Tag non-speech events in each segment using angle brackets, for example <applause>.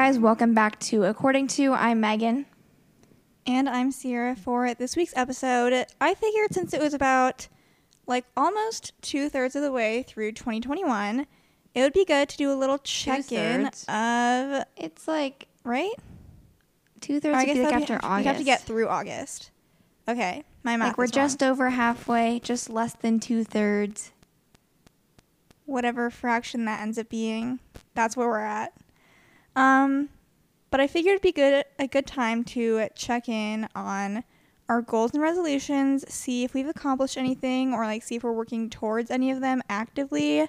Guys, welcome back to According Two. I'm Megan. And I'm Ciera for this week's episode. I figured since it was about like almost two thirds of the way through 2021, it would be good to do a little check in of, It's like right? two thirds oh, guess like after be- August. We have to get through August. Okay, my math like we're is wrong. just over halfway, just less than two thirds. whatever fraction that ends up being. That's where we're at. Um, but I figured it'd be good a good time to check in on our goals and resolutions, see if we've accomplished anything, or like see if we're working towards any of them actively.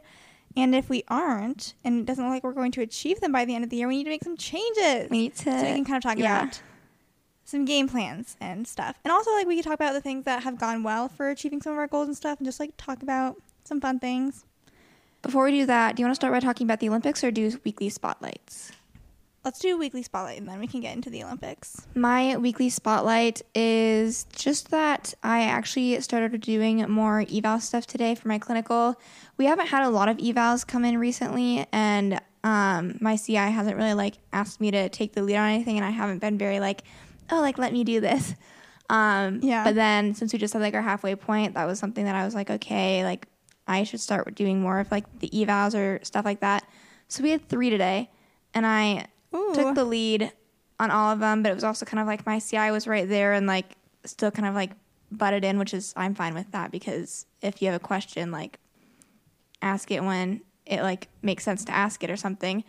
And if we aren't, and it doesn't look like we're going to achieve them by the end of the year, we need to make some changes. We need to. so we can kind of talk yeah. about some game plans and stuff. And also like we could talk about the things that have gone well for achieving some of our goals and stuff and just like talk about some fun things. Before we do that, do you want to start by talking about the Olympics or do weekly spotlights? Let's do a weekly spotlight and then we can get into the Olympics. My weekly spotlight is just that I actually started doing more eval stuff today for my clinical. We haven't had a lot of evals come in recently, and um, my CI hasn't really like asked me to take the lead on anything, and I haven't been very like, oh, like let me do this. Um, Yeah. But then since we just had like our halfway point, that was something that I was like, okay, like I should start doing more of like the evals or stuff like that. So we had three today, and I Ooh. took the lead on all of them, but it was also kind of like my CI was right there and like still kind of like butted in, which is I'm fine with that because if you have a question, like ask it when it like makes sense to ask it or something.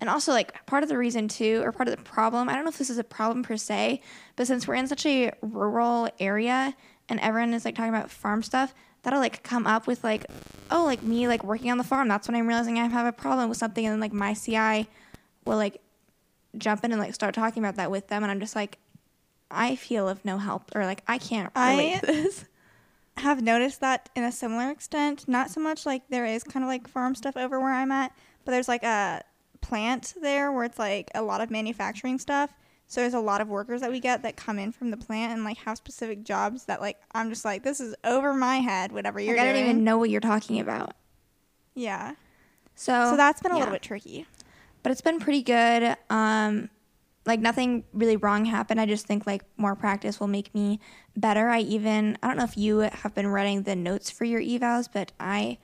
And also like part of the reason too, or part of the problem, I don't know if this is a problem per se, but since we're in such a rural area and everyone is like talking about farm stuff, that'll like come up with like, oh, like me like working on the farm. That's when I'm realizing I have a problem with something, and then like my CI will like jump in and like start talking about that with them, and I'm just like, I feel of no help, or like I can't relate I- this. <laughs> have noticed that in a similar extent. Not so much like there is kind of like farm stuff over where I'm at, but there's like a plant there where it's like a lot of manufacturing stuff. So there's a lot of workers that we get that come in from the plant and like have specific jobs that like I'm just like this is over my head. Whatever you're Like, I don't even know what you're talking about. Yeah. So So that's been a yeah. little bit tricky. But it's been pretty good. Um, like nothing really wrong happened. I just think like more practice will make me better. I even I don't know if you have been writing the notes for your evals, but I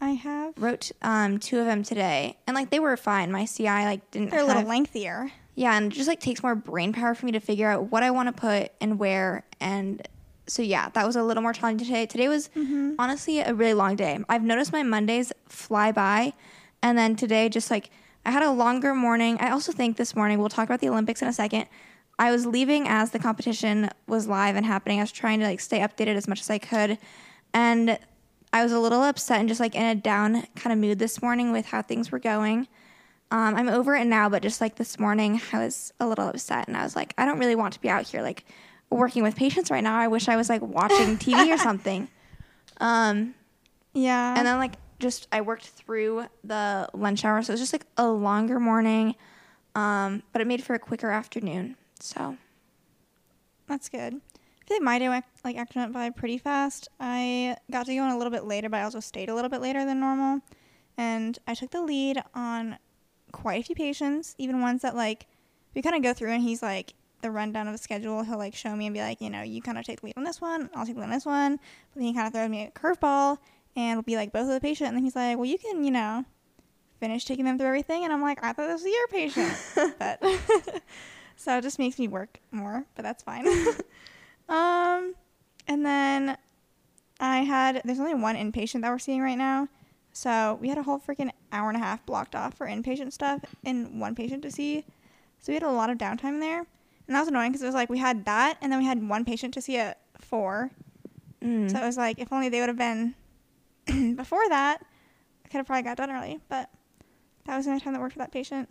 I have. wrote um, two of them today, and like they were fine. My CI like didn't They're a little lengthier. yeah, and it just like takes more brain power for me to figure out what I want to put and where. And so yeah, that was a little more challenging today. Today was honestly a really long day. I've noticed my Mondays fly by, and then today just like I had a longer morning. I also think this morning we'll talk about the Olympics in a second. I was leaving as the competition was live and happening. I was trying to like stay updated as much as I could, and I was a little upset and just like in a down kind of mood this morning with how things were going. Um, I'm over it now, but just like this morning, I was a little upset and I was like, I don't really want to be out here like working with patients right now. I wish I was like watching TV or <laughs> something. Um, Yeah. and then like just I worked through the lunch hour, so it was just like a longer morning, um, but it made for a quicker afternoon. So That's good. I feel like my day went, like actually went by pretty fast. I got to go in a little bit later, but I also stayed a little bit later than normal. And I took the lead on quite a few patients, even ones that like we kind of go through and he's like the rundown of the schedule. He'll like show me and be like, you know, you kind of take the lead on this one, I'll take the lead on this one. But then he kind of throws me a curveball and we'll be like both of the patient. And then he's like, well, you can, you know, finish taking them through everything. And I'm like, I thought this was your patient. <laughs> but <laughs> so it just makes me work more, but that's fine. <laughs> um, and then I had there's only one inpatient that we're seeing right now, so we had a whole freaking hour and a half blocked off for inpatient stuff and one patient to see. So we had a lot of downtime there, and that was annoying because it was like we had that, and then we had one patient to see at four. mm. So it was like if only they would have been <clears throat> before that, I could have probably got done early, but that was the only time that worked for that patient.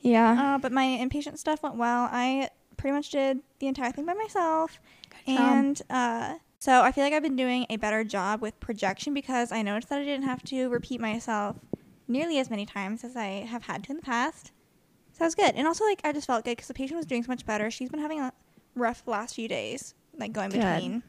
Yeah. Uh, but my inpatient stuff went well. I pretty much did the entire thing by myself. and uh, so I feel like I've been doing a better job with projection because I noticed that I didn't have to repeat myself nearly as many times as I have had to in the past. So that was good. And also, like, I just felt good because the patient was doing so much better. She's been having a rough last few days, like going Good. between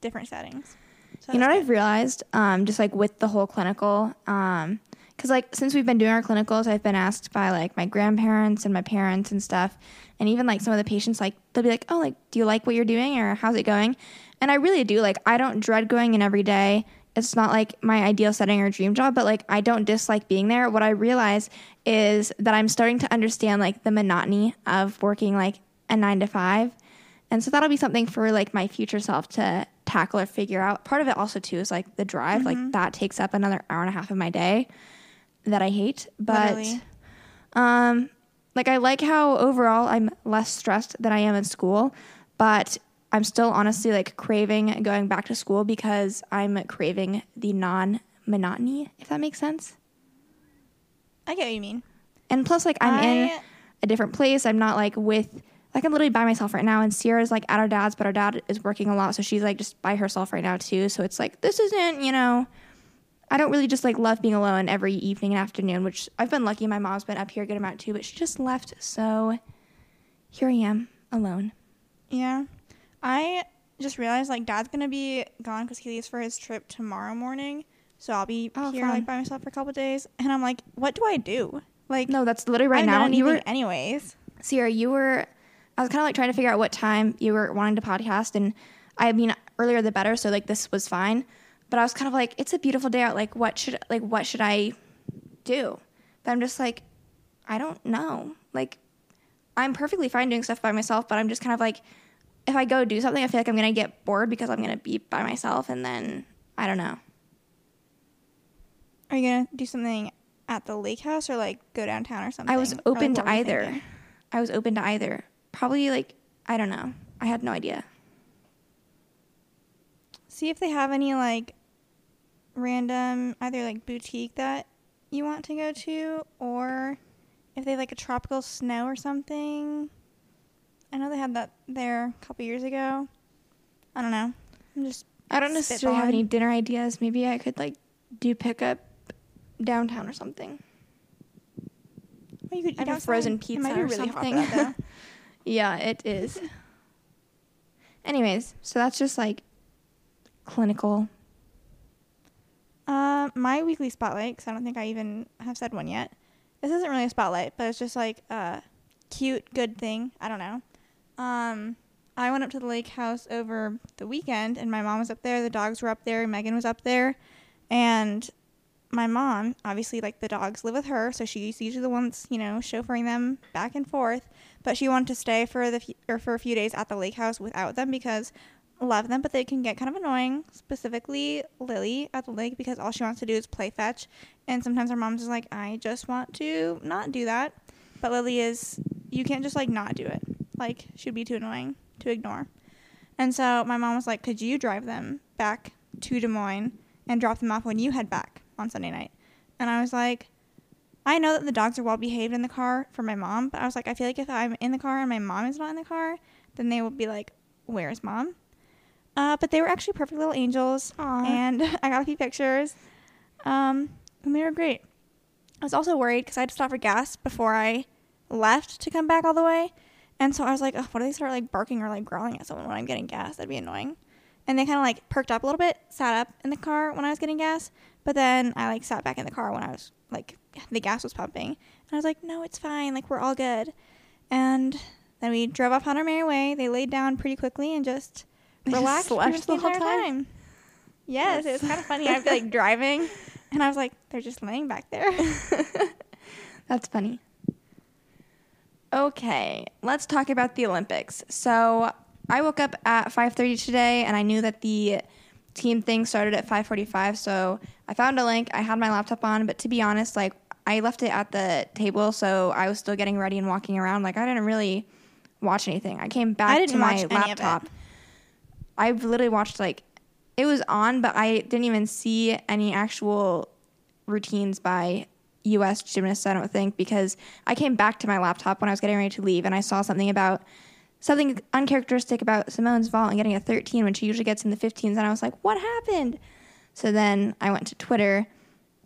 different settings. So you know what that's I've realized, um, just like with the whole clinical, um, because like since we've been doing our clinicals, I've been asked by like my grandparents and my parents and stuff, and even like some of the patients, like they'll be like, "Oh, like, do you like what you're doing, or how's it going?" And I really do. Like, I don't dread going in every day. It's not like my ideal setting or dream job, but like I don't dislike being there. What I realize is that I'm starting to understand like the monotony of working like a nine to five. And so that'll be something for like my future self to tackle or figure out. Part of it also too is like the drive, like that takes up another hour and a half of my day that I hate. But Literally. um like I like how overall I'm less stressed than I am in school, but I'm still honestly like craving going back to school because I'm craving the non monotony, if that makes sense. I get what you mean. And plus like I'm in a different place. I'm not like with like I'm literally by myself right now and Ciera's like at her dad's, but her dad is working a lot, so she's like just by herself right now too. So it's like this isn't, you know, I don't really just like love being alone every evening and afternoon, which I've been lucky my mom's been up here a good amount too, but she just left, so here I am alone. Yeah. I just realized like dad's gonna be gone because he leaves for his trip tomorrow morning. So I'll be Oh, here fun. like by myself for a couple days. And I'm like, what do I do? Like No, that's literally right now. done You were anything anyways. Ciera, you were I was kind of like trying to figure out what time you were wanting to podcast and I mean earlier the better, so like this was fine. But I was kind of like it's a beautiful day out, like what should like what should I do? But I'm just like I don't know. Like I'm perfectly fine doing stuff by myself, but I'm just kind of like if I go do something, I feel like I'm going to get bored because I'm going to be by myself and then I don't know. Are you gonna do something at the lake house or like go downtown or something? I was like, open to either. I was open to either. Probably like I don't know. I had no idea. See if they have any like random either like boutique that you want to go to or if they have like a tropical snow or something. I know they had that there a couple years ago. I don't know. I'm just I don't necessarily have any dinner ideas. Maybe I could like do pickup downtown or something. well, you could eat a frozen pizza or really something. <laughs> Yeah, it is. Anyways, so that's just like clinical. Uh, my weekly spotlight, because I don't think I even have said one yet. This isn't really a spotlight, but it's just like a cute, good thing. I don't know. Um, I went up to the lake house over the weekend, and my mom was up there. The dogs were up there. Megan was up there, and my mom, obviously, like the dogs live with her, so she's usually the ones, you know, chauffeuring them back and forth. But she wanted to stay for the few, or for a few days at the lake house without them because love them, but they can get kind of annoying. Specifically, Lily at the lake because all she wants to do is play fetch, and sometimes her mom's just like, I just want to not do that. But Lily is, you can't just like not do it. Like she'd be too annoying to ignore. And so my mom was like, Could you drive them back to Des Moines and drop them off when you head back on Sunday night? And I was like, I know that the dogs are well behaved in the car for my mom, but I was like, I feel like if I'm in the car and my mom is not in the car, then they will be like, Where's mom? Uh, but they were actually perfect little angels, Aw. and <laughs> I got a few pictures. Um, and they were great. I was also worried because I had to stop for gas before I left to come back all the way. And so I was like, oh, what if they start like barking or like growling at someone when I'm getting gas? That'd be annoying. And they kind of like perked up a little bit, sat up in the car when I was getting gas. But then I like sat back in the car when I was like, the gas was pumping. And I was like, no, it's fine. Like, we're all good. And then we drove off on our merry way. They laid down pretty quickly and just <laughs> just relaxed slept pretty the whole entire time? Yes, it was kind of funny. I'd be like driving, <laughs> and I was like, they're just laying back there. <laughs> That's funny. Okay, let's talk about the Olympics. So I woke up at 5:30 today, and I knew that the team thing started at 5:45. So I found a link. I had my laptop on, but to be honest, like I left it at the table, so I was still getting ready and walking around. Like I didn't really watch anything. I came back I didn't to my watch any of it. laptop. I've literally watched like it was on, but I didn't even see any actual routines by US gymnasts, I don't think, because I came back to my laptop when I was getting ready to leave and I saw something about something uncharacteristic about Simone's vault and getting a 13 when she usually gets in the 15s. And I was like, what happened? So then I went to Twitter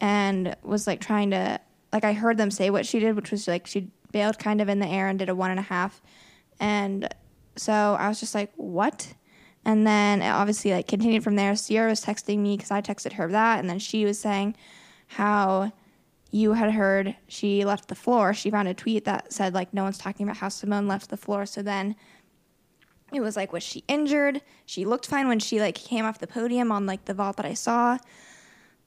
and was like trying to, like, I heard them say what she did, which was like she bailed kind of in the air and did a one and a half. And so I was just like, what? And then it obviously like continued from there. Ciera was texting me because I texted her that. And then she was saying how you had heard she left the floor. She found a tweet that said like no one's talking about how Simone left the floor. So then it was like was she injured? She looked fine when she like came off the podium on like the vault that I saw.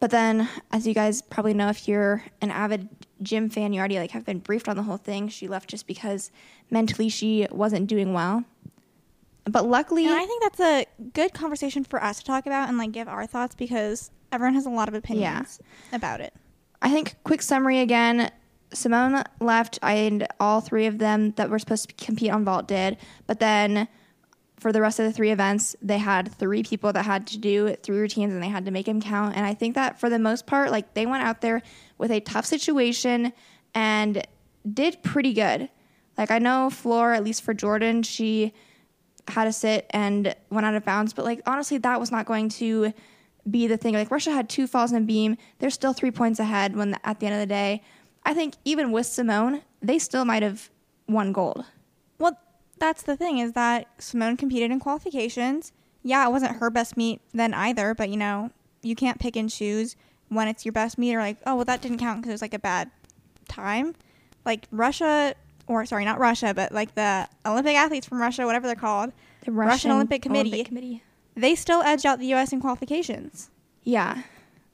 But then as you guys probably know if you're an avid gym fan, you already like have been briefed on the whole thing. She left just because mentally she wasn't doing well. But luckily And I think that's a good conversation for us to talk about and like give our thoughts because everyone has a lot of opinions about it. I think quick summary again. Simone left, and all three of them that were supposed to compete on vault did. But then for the rest of the three events, they had three people that had to do three routines, and they had to make them count. And I think that for the most part, like they went out there with a tough situation and did pretty good. Like I know Floor, at least for Jordan, she had to sit and went out of bounds. But like honestly, that was not going to be the thing. Like Russia had two falls in a beam. They're still three points ahead when at the end of the day. I think even with Simone, they still might have won gold. That's the thing is that Simone competed in qualifications. Yeah, it wasn't her best meet then either, but you know, you can't pick and choose when it's your best meet or like, oh, well, that didn't count because it was like a bad time. Like Russia, or sorry, not Russia, but like the Olympic athletes from Russia, whatever they're called, The Russian Olympic Committee. Committee. they still edged out the U.S. in qualifications. Yeah.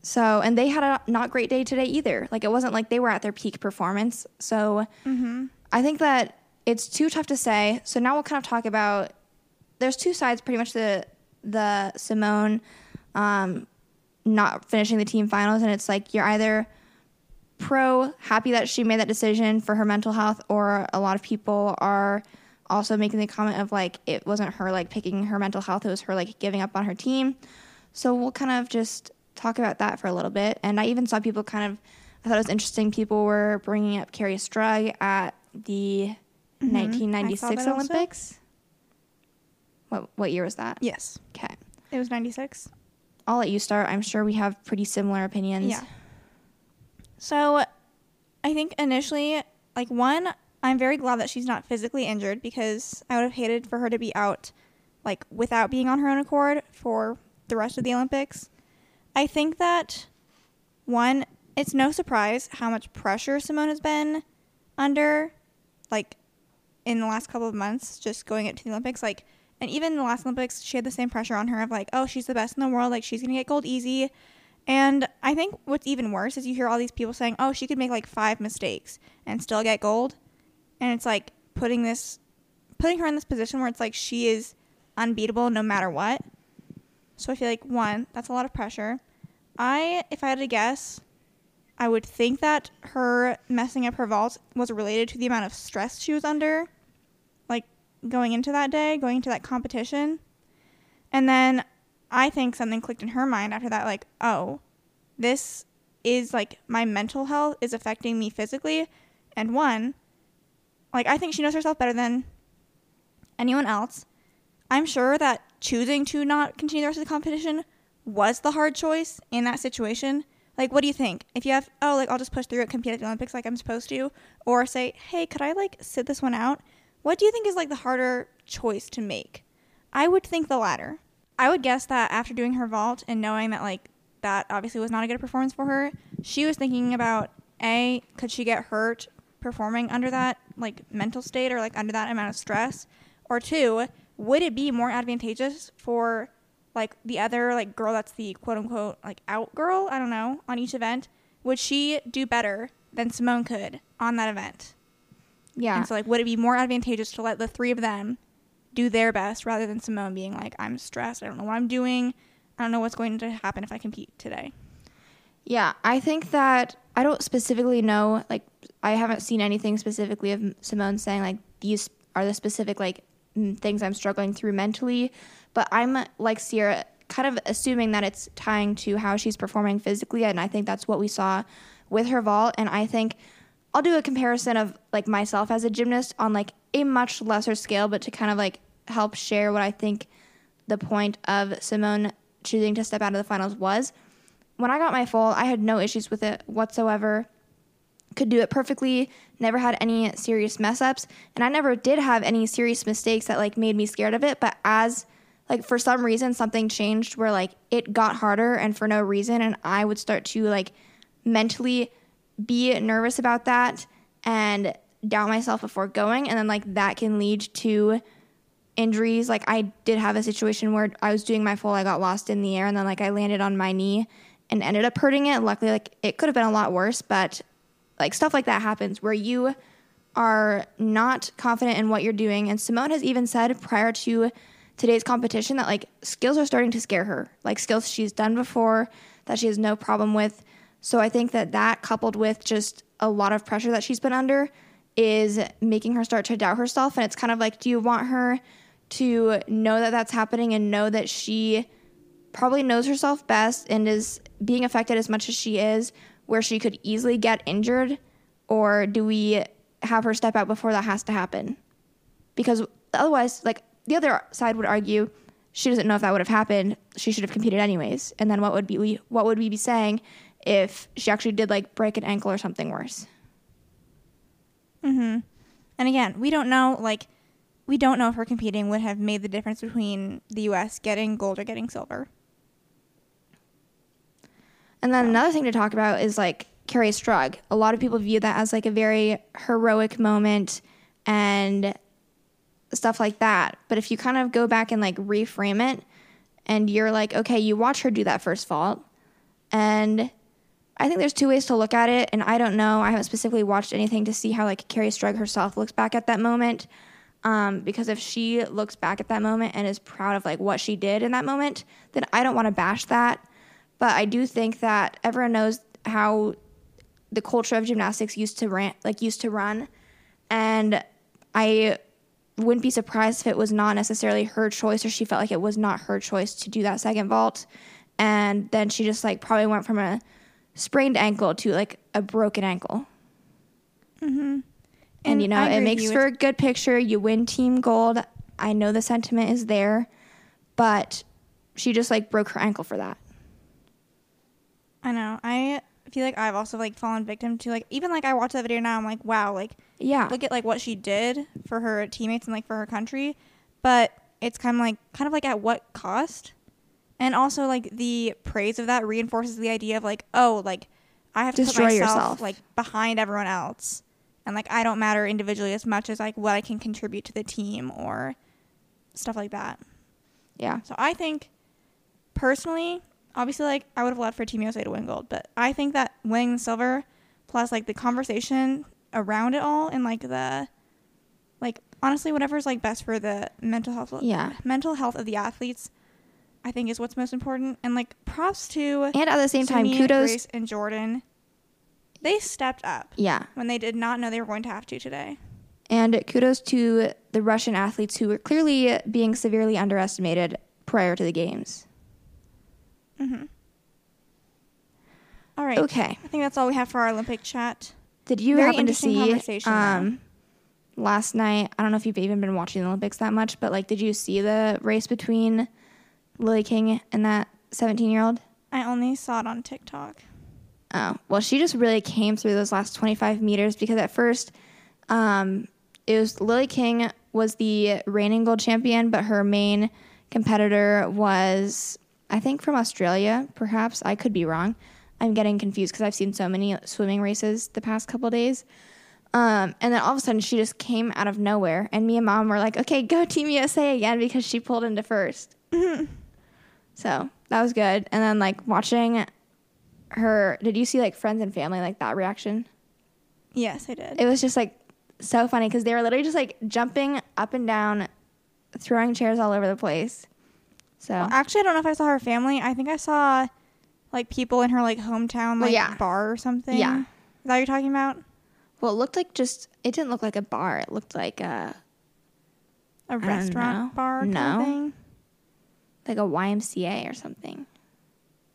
So, and they had a not great day today either. Like, it wasn't like they were at their peak performance. So, mm-hmm. I think that it's too tough to say. So now we'll kind of talk about. There's two sides, pretty much the the Simone um, not finishing the team finals, and it's like you're either pro happy that she made that decision for her mental health, or a lot of people are also making the comment of like it wasn't her like picking her mental health; it was her like giving up on her team. So we'll kind of just talk about that for a little bit. And I even saw people kind of, I thought it was interesting. People were bringing up Kerri Strug at the Mm-hmm. 1996 saw also. Olympics. What what year was that? Yes, Okay, it was 96. I'll let you start. I'm sure we have pretty similar opinions. Yeah. So I think initially, like, one, I'm very glad that she's not physically injured because I would have hated for her to be out, like, without being on her own accord for the rest of the Olympics. I think that, one, it's no surprise how much pressure Simone has been under, like, in the last couple of months, just going up to the Olympics. Like, and even in the last Olympics, she had the same pressure on her of, like, oh, she's the best in the world. Like, she's going to get gold easy. And I think what's even worse is you hear all these people saying, "Oh, she could make like five mistakes and still get gold," and it's like putting this, putting her in this position where it's like she is unbeatable no matter what. So I feel like one, that's a lot of pressure. I, if I had to guess, I would think that her messing up her vault was related to the amount of stress she was under, going into that day, going into that competition, and then I think something clicked in her mind after that, like, oh, this is like my mental health is affecting me physically. And one, like, I think she knows herself better than anyone else. I'm sure that choosing to not continue the rest of the competition was the hard choice in that situation. Like, what do you think? If you have, oh, like, I'll just push through it, compete at the Olympics like I'm supposed to, or say, hey, could I, like, sit this one out? What do you think is, like, the harder choice to make? I would think the latter. I would guess that after doing her vault and knowing that like that obviously was not a good performance for her, she was thinking about a could she get hurt performing under that like mental state or like under that amount of stress, or two would it be more advantageous for like the other like girl that's the quote unquote like out girl I don't know on each event would she do better than Simone could on that event? Yeah. And so like would it be more advantageous to let the three of them do their best rather than Simone being like, I'm stressed. I don't know what I'm doing. I don't know what's going to happen if I compete today. Yeah, I think that I don't specifically know. Like, I haven't seen anything specifically of Simone saying like these are the specific like things I'm struggling through mentally. But I'm like Ciera. kind of assuming that it's tying to how she's performing physically. And I think that's what we saw with her vault. And I think I'll do a comparison of like myself as a gymnast on like a much lesser scale, but to kind of like help share what I think the point of Simone choosing to step out of the finals was. When I got my full, I had no issues with it whatsoever. Could do it perfectly, never had any serious mess ups, and I never did have any serious mistakes that like made me scared of it. But as like for some reason something changed where like it got harder and for no reason and I would start to like mentally be nervous about that and doubt myself before going. And then like that can lead to injuries. Like i did have a situation where i was doing my full i got lost in the air and then like i landed on my knee and ended up hurting it. Luckily like it could have been a lot worse but like stuff like that happens where you are not confident in what you're doing. And simone has even said prior to today's competition that like skills are starting to scare her. Like skills she's done before that she has no problem with so I think that that coupled with just a lot of pressure that she's been under is making her start to doubt herself. And it's kind of like, do you want her to know that that's happening and know that she probably knows herself best and is being affected as much as she is, where she could easily get injured? Or do we have her step out before that has to happen? Because otherwise, like the other side would argue, she doesn't know if that would have happened. She should have competed anyways. And then what would be what would we be saying if she actually did like break an ankle or something worse. Mhm. And again, we don't know like we don't know if her competing would have made the difference between the US getting gold or getting silver. And then another thing to talk about is like Kerri Strug. A lot of people view that as like a very heroic moment and stuff like that. But if you kind of go back and like reframe it and you're like, okay, you watch her do that first vault and I think there's two ways to look at it, and I don't know. I haven't specifically watched anything to see how like Kerri Strug herself looks back at that moment. Um, because if she looks back at that moment and is proud of like what she did in that moment, then I don't want to bash that. But I do think that everyone knows how the culture of gymnastics used to rant, like used to run, and I wouldn't be surprised if it was not necessarily her choice or she felt like it was not her choice to do that second vault, and then she just like probably went from a sprained ankle to like a broken ankle. Mm-hmm. And, And you know, it makes for a good picture. You win team gold. I know the sentiment is there, but she just like broke her ankle for that. I know. I feel like I've also like fallen victim to like even like I watch that video now I'm like, wow, like Yeah. look at like what she did for her teammates and like for her country, but it's kind of like kind of like at what cost? And also like the praise of that reinforces the idea of like, oh, like I have to Destroy put myself yourself. like behind everyone else. And like I don't matter individually as much as like what I can contribute to the team or stuff like that. yeah. So I think personally, obviously, like I would have loved for Team USA to win gold, but I think that winning silver, plus like the conversation around it all, and like the, like honestly, whatever's like best for the mental health, Yeah. mental health of the athletes, I think is what's most important. And like props to And at the same time, Suni, kudos. Grace, and Jordan. They stepped up Yeah. when they did not know they were going to have to today. And kudos to the Russian athletes who were clearly being severely underestimated prior to the games. Mm-hmm. All right. Okay. I think that's all we have for our Olympic chat. Did you Very happen to see um, last night? I don't know if you've even been watching the Olympics that much, but like, did you see the race between Lily King and that 17 year old? I only saw it on TikTok. Oh, well, she just really came through those last 25 meters because at first, um, it was Lily King was the reigning gold champion, but her main competitor was, I think, from Australia, perhaps. I could be wrong. I'm getting confused because I've seen so many swimming races the past couple days. Um, and then all of a sudden, she just came out of nowhere, and me and mom were like, "Okay, go Team USA again," because she pulled into 1st <laughs> So that was good. And then like watching her, did you see like friends and family like that reaction? Yes, I did. It was just like so funny because they were literally just like jumping up and down, throwing chairs all over the place. So Well, actually, I don't know if I saw her family. I think I saw like people in her like hometown Well, like yeah. bar or something. Yeah. Is that what you're talking about? well, it looked like just it didn't look like a bar. It looked like a A restaurant bar kind of thing. Like a YMCA or something.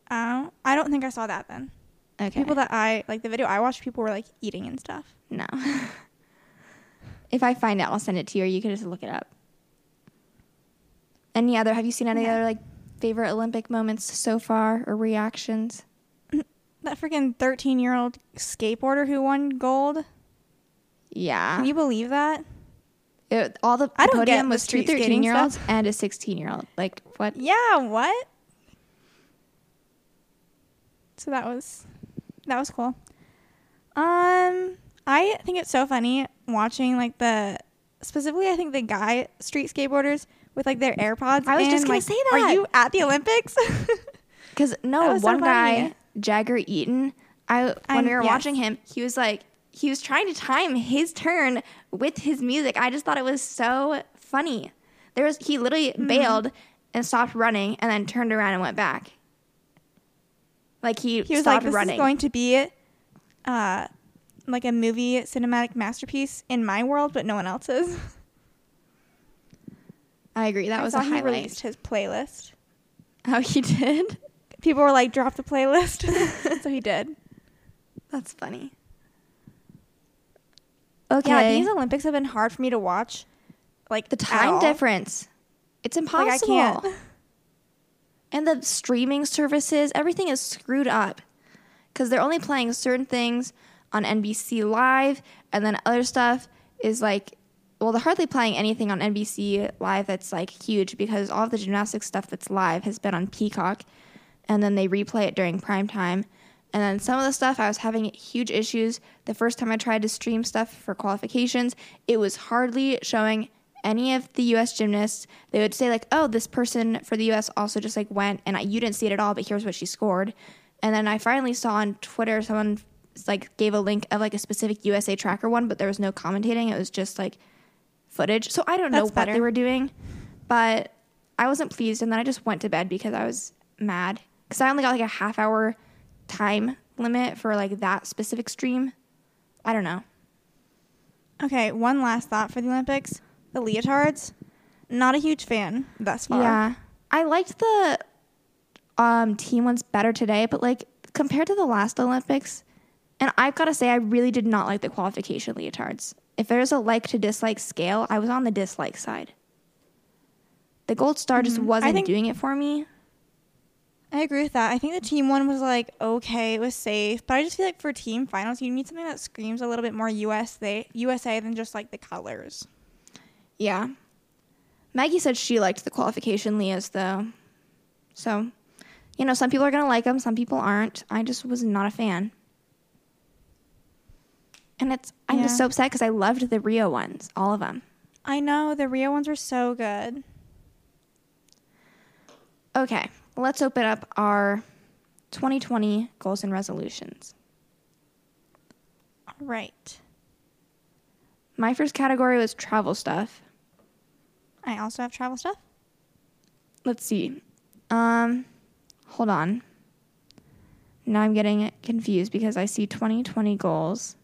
I don't, I don't think I saw that then. Okay. People that I like the video I watched, people were like eating and stuff. no. <laughs> if I find it, I'll send it to you, or you can just look it up. Any other? Have you seen any other like favorite Olympic moments so far or reactions? <clears throat> That freaking 13 year old skateboarder who won gold. Yeah. Can you believe that? It, all the I don't podium was two 13 year olds and a 16 year old. Like what? Yeah, what? So that was that was cool. Um I think it's so funny watching like the specifically I think the guy street skateboarders with like their AirPods. I was just gonna like, say that. Are you at the Olympics? <laughs> Because no, was so one guy. Jagger Eaton, I when I'm- we were yes. watching him, he was like he was trying to time his turn with his music. I just thought it was so funny. There was he literally Mm-hmm. bailed and stopped running and then turned around and went back. Like he, he was like, "This running. is going to be, uh, like a movie cinematic masterpiece in my world, but no one else's." <laughs> I agree. That I was a he released his playlist. How he did. People were like, "Drop the playlist," <laughs> so he did. <laughs> That's funny. Okay. Yeah, these Olympics have been hard for me to watch. Like the time difference. It's Like I impossible. can't. <laughs> and the streaming services, everything is screwed up because they're only playing certain things on NBC Live, and then other stuff is like, well, they're hardly playing anything on NBC Live that's like huge because all of the gymnastics stuff that's live has been on Peacock, and then they replay it during prime time. And then some of the stuff I was having huge issues. The first time I tried to stream stuff for qualifications, it was hardly showing any of the U.S. gymnasts. They would say like, "Oh, this person for the U.S. also just like went, and I, you didn't see it at all, but here's what she scored." And then I finally saw on Twitter someone like gave a link of like a specific USA Tracker one, but there was no commentating. It was just like footage. So I don't know That's what they were doing, but I wasn't pleased, and then I just went to bed because I was mad because I only got like a half hour time limit for like that specific stream. I don't know. Okay, one last thought for the Olympics: the leotards. Not a huge fan thus far. Yeah, I liked the um, team ones better today, but like compared to the last Olympics, and I've got to say, I really did not like the qualification leotards. If there's a like to dislike scale, I was on the dislike side. The gold star just wasn't think- doing it for me. I agree with that. I think the team one was like okay, it was safe, but I just feel like for team finals, you need something that screams a little bit more USA USA than just like the colors. Yeah. Maggie said she liked the qualification Leos though. So, you know, some people are going to like them, some people aren't. I just was not a fan. And it's I'm just so upset cuz I loved the Rio ones, all of them. I know the Rio ones were so good. Okay, let's open up our 2020 goals and resolutions. All right. My first category was travel stuff. I also have travel stuff. Let's see. Um hold on. Now I'm getting confused because I see 2020 goals.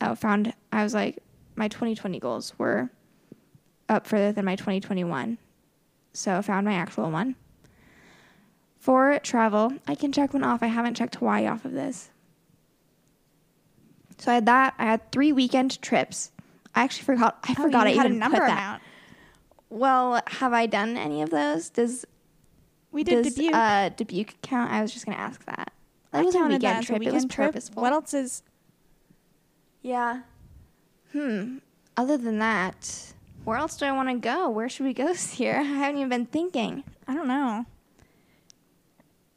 I found I was like my 2020 goals were up further than my 2021. So I found my actual one. For travel, I can check one off. I haven't checked Hawaii off of this. So I had that. I had three weekend trips. I actually forgot. I Oh, forgot I had even a number put that. amount. Well, have I done any of those? Does We did does debut. uh Dubuque count? I was just gonna ask that. That I was a weekend that as a trip. weekend it was trip. purposeful. What else is? Yeah. Hmm. Other than that, where else do I want to go? Where should we go this year? <laughs> I haven't even been thinking. I don't know.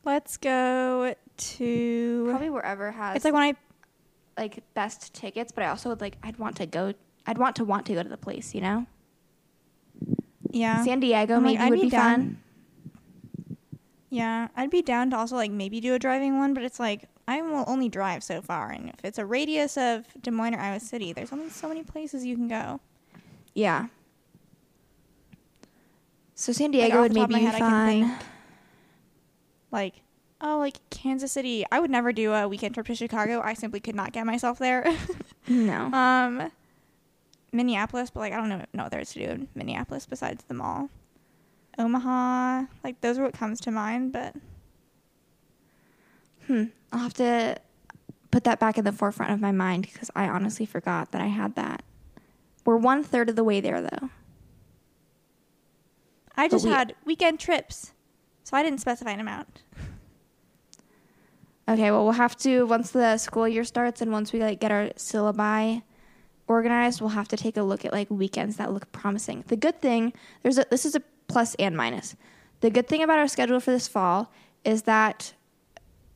Let's go to. Probably wherever has It's like when I. like best tickets, but I also would like I'd want to go. I'd want to want to go to the place. You know, Yeah. San Diego I'm maybe I'd be be fun. Yeah, I'd be down to also like maybe do a driving one, but it's like I will only drive so far, and if it's a radius of Des Moines or Iowa City, there's only so many places you can go. Yeah. So San Diego off would maybe be head, fun. Like, oh, like Kansas City. I would never do a weekend trip to Chicago. I simply could not get myself there. <laughs> No. um, Minneapolis, but like I don't know know what there is to do in Minneapolis besides the mall. Omaha. Like those are what comes to mind, but Hmm. I'll have to put that back in the forefront of my mind because I honestly forgot that I had that. We're one third of the way there though. I just we- had weekend trips. So I didn't specify an amount. Okay, well we'll have to once the school year starts and once we like get our syllabi organized, we'll have to take a look at like weekends that look promising. The good thing, there's a this is a plus and minus. The good thing about our schedule for this fall is that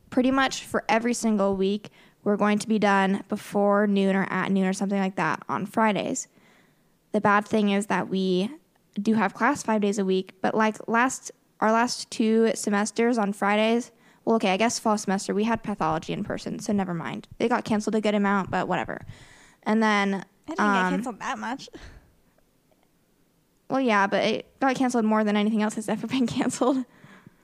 pretty much for every single week we're going to be done before noon or at noon or something like that on Fridays. The bad thing is that we do have class 5 days a week, but like last our last two semesters on Fridays, well okay, I guess fall semester we had pathology in person, so never mind. They got canceled a good amount, but whatever. And then I didn't um, get canceled that much. well, yeah, but it got canceled more than anything else has <laughs> ever been canceled.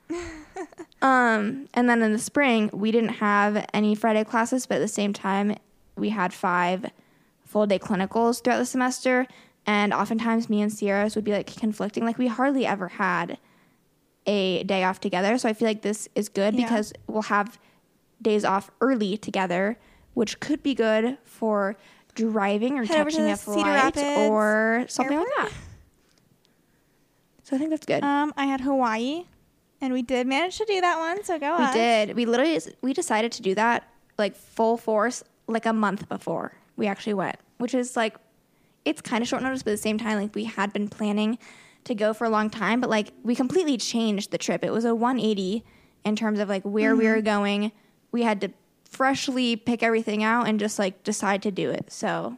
<laughs> um, and then in the spring, we didn't have any Friday classes, but at the same time, we had five full day clinicals throughout the semester. And oftentimes, me and Ciera's would be like conflicting. Like, we hardly ever had a day off together. So I feel like this is good Yeah. because we'll have days off early together, which could be good for driving or Head catching a flight or something like that. So I think that's good. Um, I had Hawaii, and we did manage to do that one. So go we us. did. We literally we decided to do that like full force like a month before we actually went, which is like it's kind of short notice, but at the same time, like we had been planning to go for a long time, but like we completely changed the trip. It was a 180 in terms of like where we were mm-hmm. going. We had to freshly pick everything out and just like decide to do it. So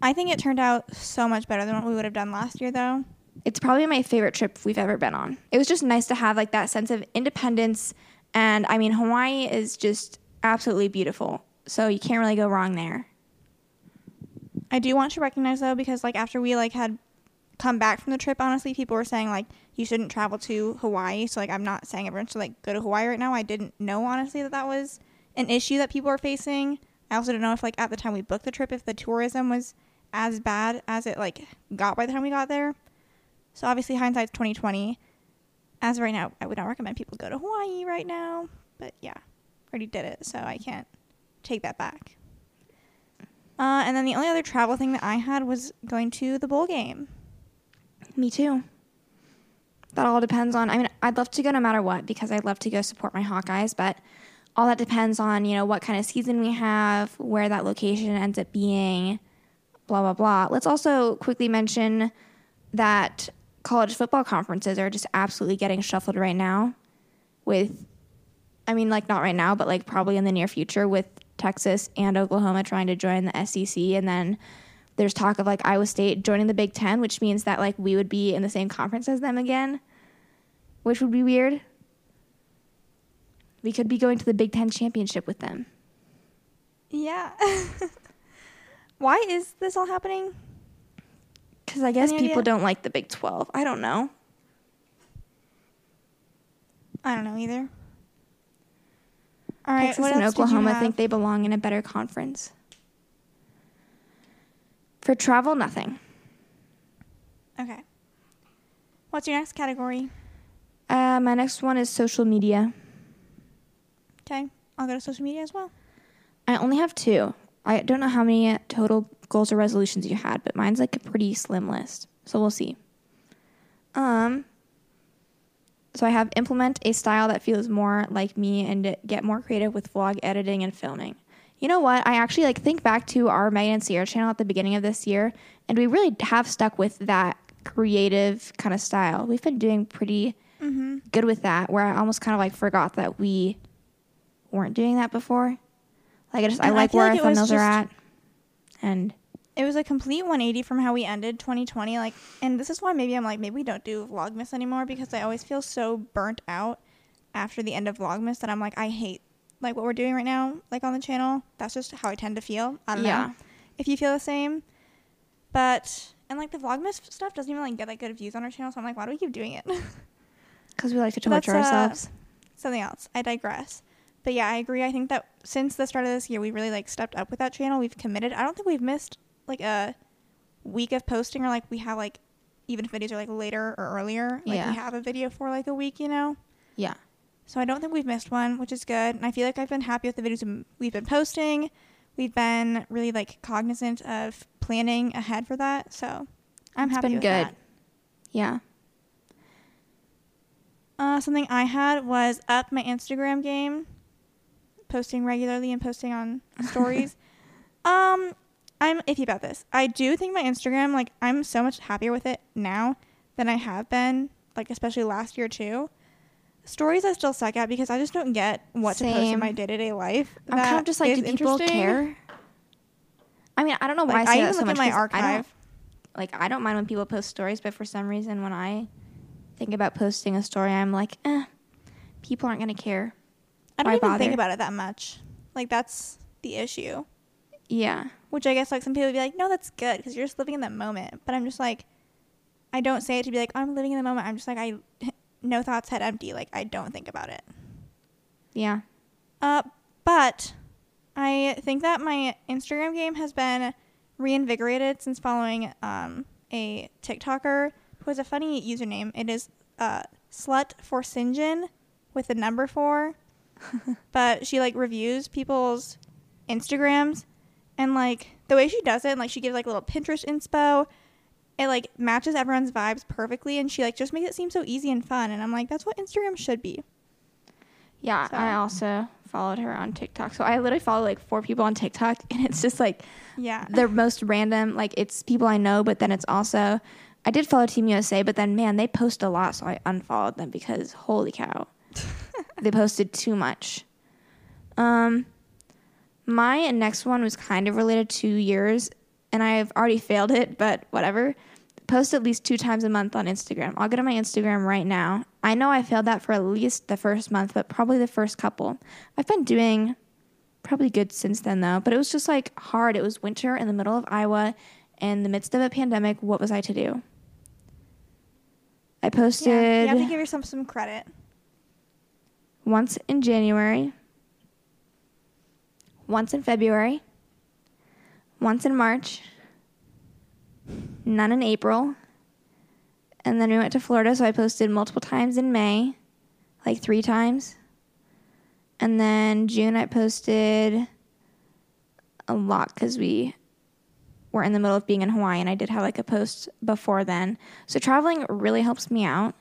I think it turned out so much better than what we would have done last year, though. it's probably my favorite trip we've ever been on. It was just nice to have like that sense of independence. And I mean, Hawaii is just absolutely beautiful. So you can't really go wrong there. I do want to recognize though, because like after we like had come back from the trip, honestly, people were saying like you shouldn't travel to Hawaii. So like I'm not saying everyone should like go to Hawaii right now. I didn't know honestly that that was an issue that people are facing. I also don't know if like at the time we booked the trip if the tourism was as bad as it like got by the time we got there. So obviously hindsight's 2020. As of right now, I would not recommend people go to Hawaii right now. But yeah, already did it, so I can't take that back. Uh, and then the only other travel thing that I had was going to the bowl game. Me too. That all depends on. I mean, I'd love to go no matter what because I'd love to go support my Hawkeyes, but all that depends on you know what kind of season we have, where that location ends up being, blah blah blah. Let's also quickly mention that college football conferences are just absolutely getting shuffled right now. With, I mean, like not right now, but like probably in the near future with Texas and Oklahoma trying to join the SEC, and then there's talk of like Iowa State joining the Big Ten, which means that like we would be in the same conference as them again, which would be weird. We could be going to the Big Ten championship with them. Yeah. <laughs> Why is this all happening? Because I guess Any people idea? don't like the Big 12. I don't know. I don't know either. All right, Texas and else did you Oklahoma think they belong in a better conference. For travel, nothing. Okay. What's your next category? Uh, my next one is social media. Okay, I'll go to social media as well. I only have two. I don't know how many total goals or resolutions you had, but mine's like a pretty slim list. So we'll see. Um so I have implement a style that feels more like me and get more creative with vlog editing and filming. You know what? I actually like think back to our Megan and Ciera channel at the beginning of this year, and we really have stuck with that creative kind of style. We've been doing pretty mm-hmm. good with that, where I almost kind of like forgot that we weren't doing that before. Like I just I And I like feel where like our thumbnails are at, and It was a complete 180 from how we ended 2020. Like, and this is why maybe I'm like, maybe we don't do Vlogmas anymore because I always feel so burnt out after the end of Vlogmas that I'm like, I hate like what we're doing right now, like on the channel. That's just how I tend to feel. I don't Yeah. know if you feel the same. But and like the Vlogmas stuff doesn't even like get like good views on our channel, so I'm like, why do we keep doing it? <laughs> because we like to torture uh, ourselves. Something else. I digress. But yeah, I agree. I think that since the start of this year, we really like stepped up with that channel. We've committed. I don't think we've missed like a week of posting or like we have like even if videos are like later or earlier. Like Yeah. we have a video for like a week, you know. Yeah. So I don't think we've missed one, which is good. And I feel like I've been happy with the videos we've been posting. We've been really like cognizant of planning ahead for that. So I'm It's happy been with good. that. Yeah. Uh, something I had was up my Instagram game, posting regularly and posting on <laughs> stories. um, I'm iffy about this. I do think my Instagram, like, I'm so much happier with it now than I have been, like, especially last year too. Stories I still suck at because I just don't get what to post in my day to day life. I'm kind of just like, do people care? I mean, I don't know why Like, I, I even so look at my 'cause I don't- archive. like I don't mind when people post stories, but for some reason when I think about posting a story, I'm like, eh, people aren't gonna care. I don't why even bother? think about it that much. Like, that's the issue. Yeah. Which I guess like some people would be like, no, that's good because you're just living in that moment. But I'm just like, I don't say it to be like I'm living in the moment. I'm just like I, no thoughts, head empty. Like I don't think about it. Yeah. Uh, but I think that my Instagram game has been reinvigorated since following um a TikToker who has a funny username. It is uh slut for Sinjin with the number four. <laughs> but she like reviews people's Instagrams and like the way she does it, like she gives like a little Pinterest inspo. It like matches everyone's vibes perfectly and she like just makes it seem so easy and fun and I'm like that's what Instagram should be. Yeah. So- I also followed her on TikTok. So I literally follow like four people on TikTok <laughs> and it's just like Yeah. the most random, like it's people I know, but then it's also I did follow Team USA, but then man, they post a lot, so I unfollowed them because holy cow. <laughs> they posted too much. Um my next one was kind of related to yours, and I've already failed it, but whatever. Post at least two times a month on Instagram. I'll go to my Instagram right now. I know I failed that for at least the first month, but probably the first couple. I've been doing probably good since then though, but it was just like hard. It was winter in the middle of Iowa in the midst of a pandemic. What was I to do? I posted yeah. You have to give yourself some credit. once in January, once in February, once in March, none in April, and then we went to Florida, so I posted multiple times in May, like three times. And then June, I posted a lot because we were in the middle of being in Hawaii, and I did have like a post before then. So traveling really helps me out.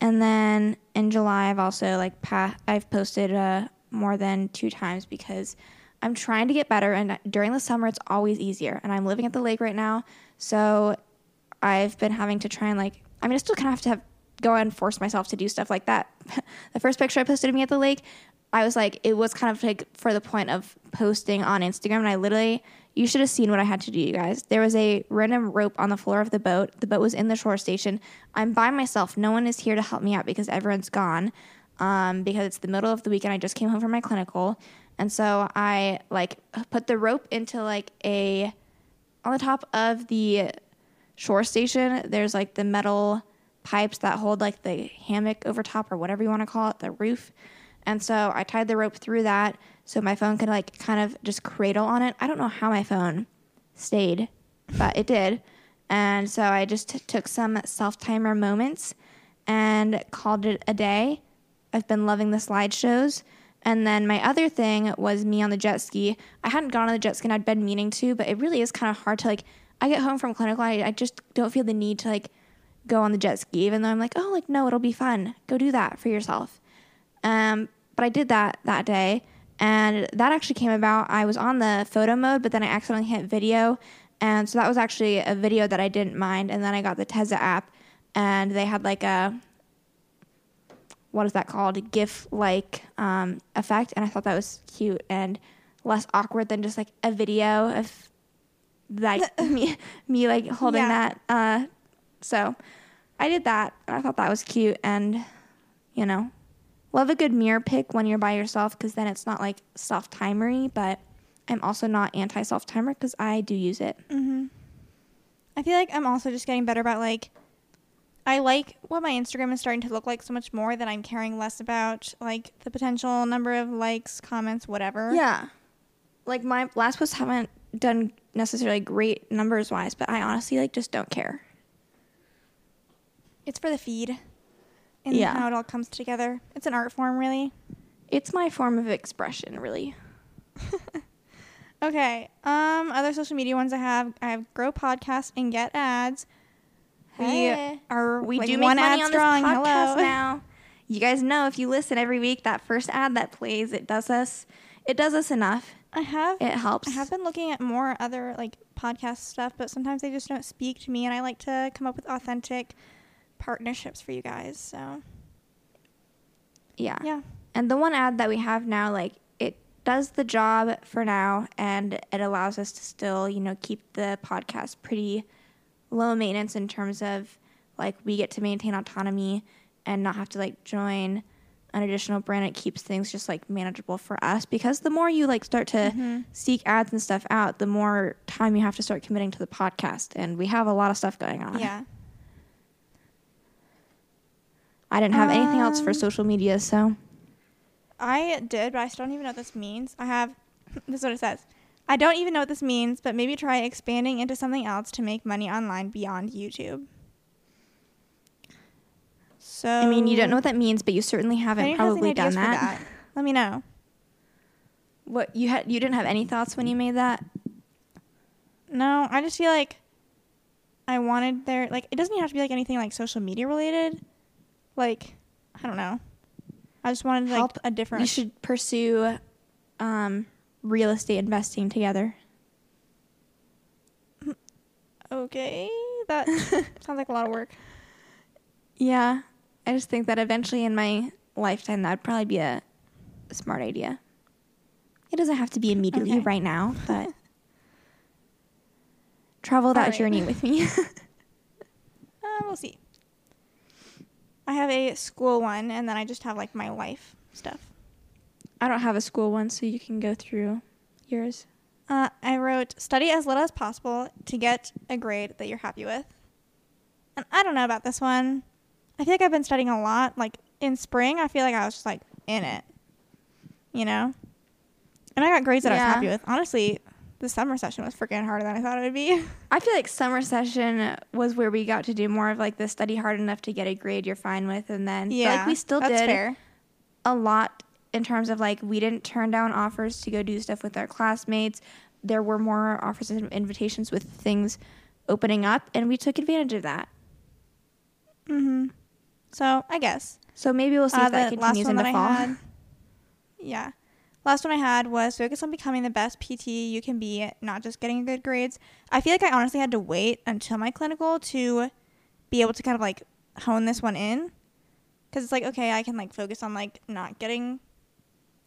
And then in July, I've also like pa- I've posted uh, more than two times because I'm trying to get better. And during the summer, it's always easier. And I'm living at the lake right now, so I've been having to try and like I mean, I still kind of have to have go and force myself to do stuff like that. <laughs> the first picture I posted of me at the lake, I was like, it was kind of like for the point of posting on Instagram, and I literally. You should have seen what I had to do, you guys. There was a random rope on the floor of the boat. The boat was in the shore station. I'm by myself. No one is here to help me out because everyone's gone. Um, because it's the middle of the weekend. I just came home from my clinical, and so I like put the rope into like a on the top of the shore station. There's like the metal pipes that hold like the hammock over top or whatever you want to call it, the roof. And so I tied the rope through that so my phone could like kind of just cradle on it. I don't know how my phone stayed, but it did. And so I just t- took some self timer moments and called it a day. I've been loving the slideshows. And then my other thing was me on the jet ski. I hadn't gone on the jet ski and I'd been meaning to, but it really is kind of hard to like. I get home from clinical, I, I just don't feel the need to like go on the jet ski, even though I'm like, oh, like no, it'll be fun. Go do that for yourself. Um, but I did that that day, and that actually came about. I was on the photo mode, but then I accidentally hit video, and so that was actually a video that I didn't mind. And then I got the Tezza app, and they had like a what is that called? GIF like um, effect, and I thought that was cute and less awkward than just like a video of like <laughs> me, me like holding Yeah. that. Uh, so I did that, and I thought that was cute, and you know, love a good mirror pick when you're by yourself because then it's not like self timery, but I'm also not anti self timer because I do use it. I feel like I'm also just getting better about like I like what my Instagram is starting to look like so much more that I'm caring less about like the potential number of likes, comments, whatever. Yeah. Like my last posts haven't done necessarily great numbers wise, but I honestly like just don't care. It's for the feed. And Yeah. how it all comes together. It's an art form, really. It's my form of expression, really. <laughs> Okay. Um, other social media ones I have, I have Grow Podcast and Get Ads. Hey. We are We like, do make one money ad on strong. this podcast Hello. <laughs> now. You guys know if you listen every week, that first ad that plays, it does us, it does us enough. I have It helps. I have been looking at more other like podcast stuff, but sometimes they just don't speak to me, and I like to come up with authentic partnerships for you guys. So yeah. yeah, And the one ad that we have now, like it does the job for now, and it allows us to still, you know, keep the podcast pretty low maintenance in terms of like we get to maintain autonomy and not have to like join an additional brand. It keeps things just like manageable for us because the more you like start to seek ads and stuff out, the more time you have to start committing to the podcast, and we have a lot of stuff going on. yeah. I didn't have anything else for Um, social media, so I did, but I still don't even know what this means. I have <laughs> this is what it says. I don't even know what this means, but maybe try expanding into something else to make money online beyond YouTube. So I mean, you don't know what that means, but you certainly haven't anyone has any probably done for that. Let me know. What you had? You didn't have any thoughts when you made that? No, I just feel like I wanted there like it doesn't even have to be like anything like social media related. Like I don't know. I just wanted like Help. a different. You should pursue um, real estate investing together. <laughs> Okay, that <laughs> sounds like a lot of work. Yeah, I just think that eventually in my lifetime that would probably be a, smart idea. It doesn't have to be immediately Okay. right now, but travel that Alright. journey with me. <laughs> Uh, we'll see. I have a school one, and then I just have like my life stuff. I don't have a school one, so you can go through yours. Uh, I wrote study as little as possible to get a grade that you're happy with. And I don't know about this one. I feel like I've been studying a lot. Like in spring, I feel like I was just like in it, you know. And I got grades that I was happy with. Honestly, the summer session was freaking harder than I thought it would be. <laughs> I feel like summer session was where we got to do more of like the study hard enough to get a grade you're fine with, and then yeah, like we still that's did fair. a lot in terms of like we didn't turn down offers to go do stuff with our classmates. There were more offers and invitations with things opening up, and we took advantage of that. Mm-hmm. So I guess. So maybe we'll see Uh, if that continues in the fall. Had, yeah. Last one I had was focus on becoming the best PT you can be, not just getting good grades. I feel like I honestly had to wait until my clinical to be able to kind of like hone this one in. Because it's like, okay, I can like focus on like not getting,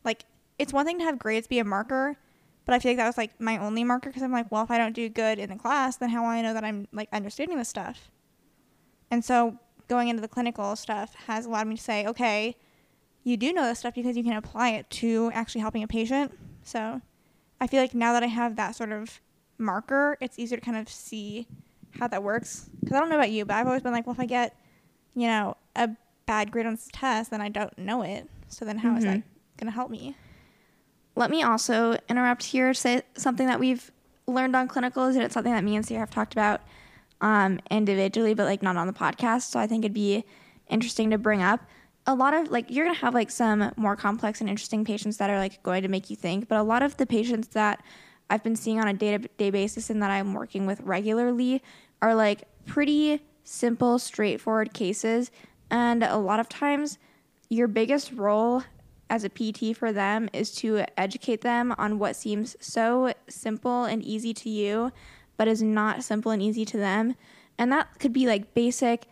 like, it's one thing to have grades be a marker, but I feel like that was like my only marker because I'm like, well, if I don't do good in the class, then how will I know that I'm like understanding this stuff? And so going into the clinical stuff has allowed me to say, okay, you do know this stuff because you can apply it to actually helping a patient. So I feel like now that I have that sort of marker, it's easier to kind of see how that works. Because I don't know about you, but I've always been like, well, if I get, you know, a bad grade on this test, then I don't know it. So then how is that Mhm. Going to help me? Let me also interrupt here. Say something that we've learned on clinicals, and it's something that me and Sarah have talked about um, individually, but like not on the podcast. So I think it'd be interesting to bring up. A lot of like you're gonna have like some more complex and interesting patients that are like going to make you think, but a lot of the patients that I've been seeing on a day to day basis and that I'm working with regularly are like pretty simple, straightforward cases. And a lot of times, your biggest role as a PT for them is to educate them on what seems so simple and easy to you, but is not simple and easy to them. And that could be like basic,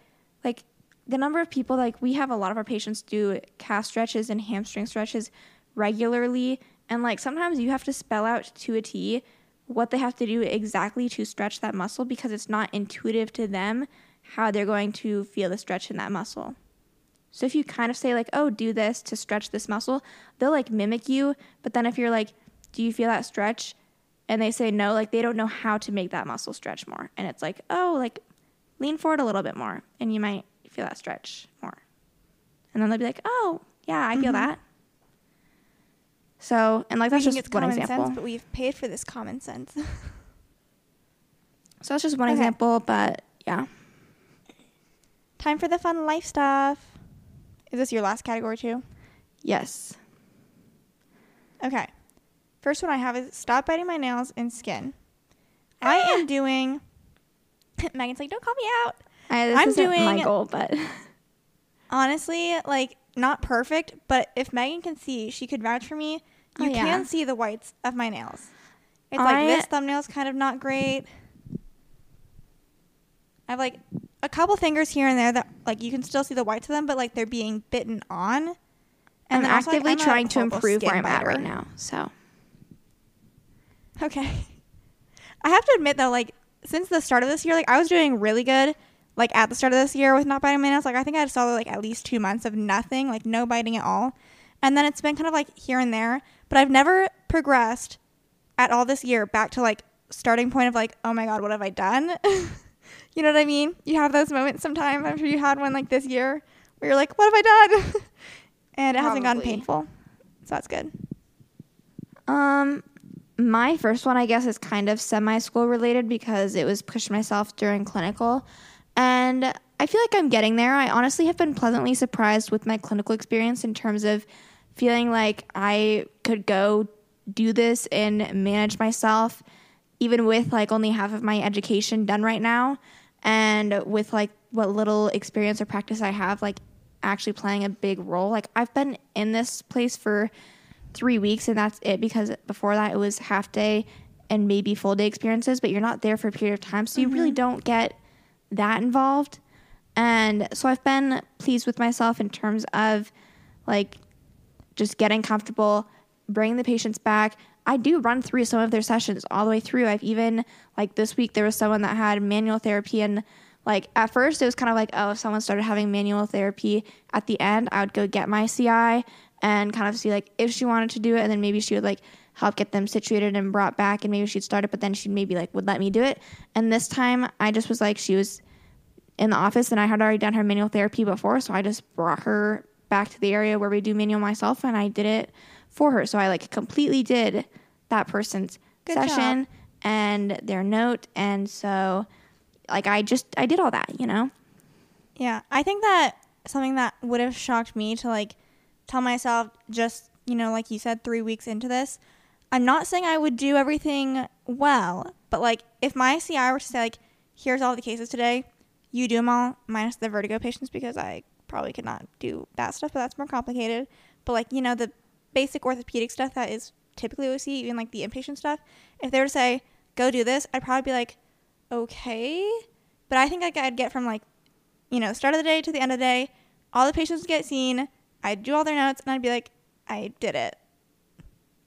like the number of people, like we have a lot of our patients do calf stretches and hamstring stretches regularly. And like sometimes you have to spell out to a T what they have to do exactly to stretch that muscle because it's not intuitive to them how they're going to feel the stretch in that muscle. So if you kind of say like, "Oh, do this to stretch this muscle," they'll like mimic you, but then if you're like, "Do you feel that stretch?" and they say no, like they don't know how to make that muscle stretch more. And it's like, "Oh, like lean forward a little bit more." And you might feel that stretch more. And then they'll be like, "Oh, yeah, I feel mm-hmm. that." So, and like that's just it's one common example. sense, but we've paid for this common sense. So that's just <laughs> one Okay. example, but yeah. Time for the fun life stuff. Is this your last category too? Yes. Okay. First one I have is stop biting my nails and skin. I Ah. am doing. <laughs> Megan's like, don't call me out. I, this I'm isn't my goal, but <laughs> Honestly, like not perfect, but if Megan can see, she could vouch for me. Oh, You yeah. can see the whites of my nails. It's I- like this thumbnail's kind of not great. I have like a couple fingers here and there that like you can still see the whites of them, but like they're being bitten on. I'm then also, like, actively I'm trying to improve where I'm at right now. So <laughs> Okay. I have to admit though, like since the start of this year, like I was doing really good. Like at the start of this year with not biting my nails, like I think I had solid like at least two months of nothing, like no biting at all. And then it's been kind of like here and there, but I've never progressed at all this year back to like starting point of like, oh my god, what have I done? <laughs> you know what I mean? You have those moments sometimes. I'm sure you had one like this year where you're like, what have I done? <laughs> and it hasn't gotten painful, so that's good. Um, my first one, I guess, is kind of semi school related because it was push myself during clinical. And I feel like I'm getting there. I honestly have been pleasantly surprised with my clinical experience in terms of feeling like I could go do this and manage myself, even with like only half of my education done right now. And with like what little experience or practice I have, like actually playing a big role. Like I've been in this place for three weeks and that's it because before that it was half day and maybe full day experiences but you're not there for a period of time so you really mm-hmm. don't get that involved and so i've been pleased with myself in terms of like just getting comfortable bringing the patients back i do run through some of their sessions all the way through. I've even like this week there was someone that had manual therapy and like at first it was kind of like oh if someone started having manual therapy at the end i would go get my ci and kind of see like if she wanted to do it and then maybe she would like help get them situated and brought back and maybe she'd start it but then she'd maybe like would let me do it. And this time i just was like she was in the office and i had already done her manual therapy before so i just brought her back to the area where we do manual myself and i did it for her so i like completely did that person's Good session job. and their note and so like i just i did all that you know Yeah, I think that something that would have shocked me to like tell myself just, you know, like you said, three weeks into this. I'm not saying I would do everything well, but like if my CI were to say, like, here's all the cases today, you do them all, minus the vertigo patients, because I probably could not do that stuff, but that's more complicated. But like, you know, the basic orthopedic stuff that is typically what we see, even like the inpatient stuff, if they were to say, go do this, I'd probably be like, okay. But I think like I'd get from like you know, start of the day to the end of the day, all the patients would get seen. I'd do all their notes, and I'd be like, I did it.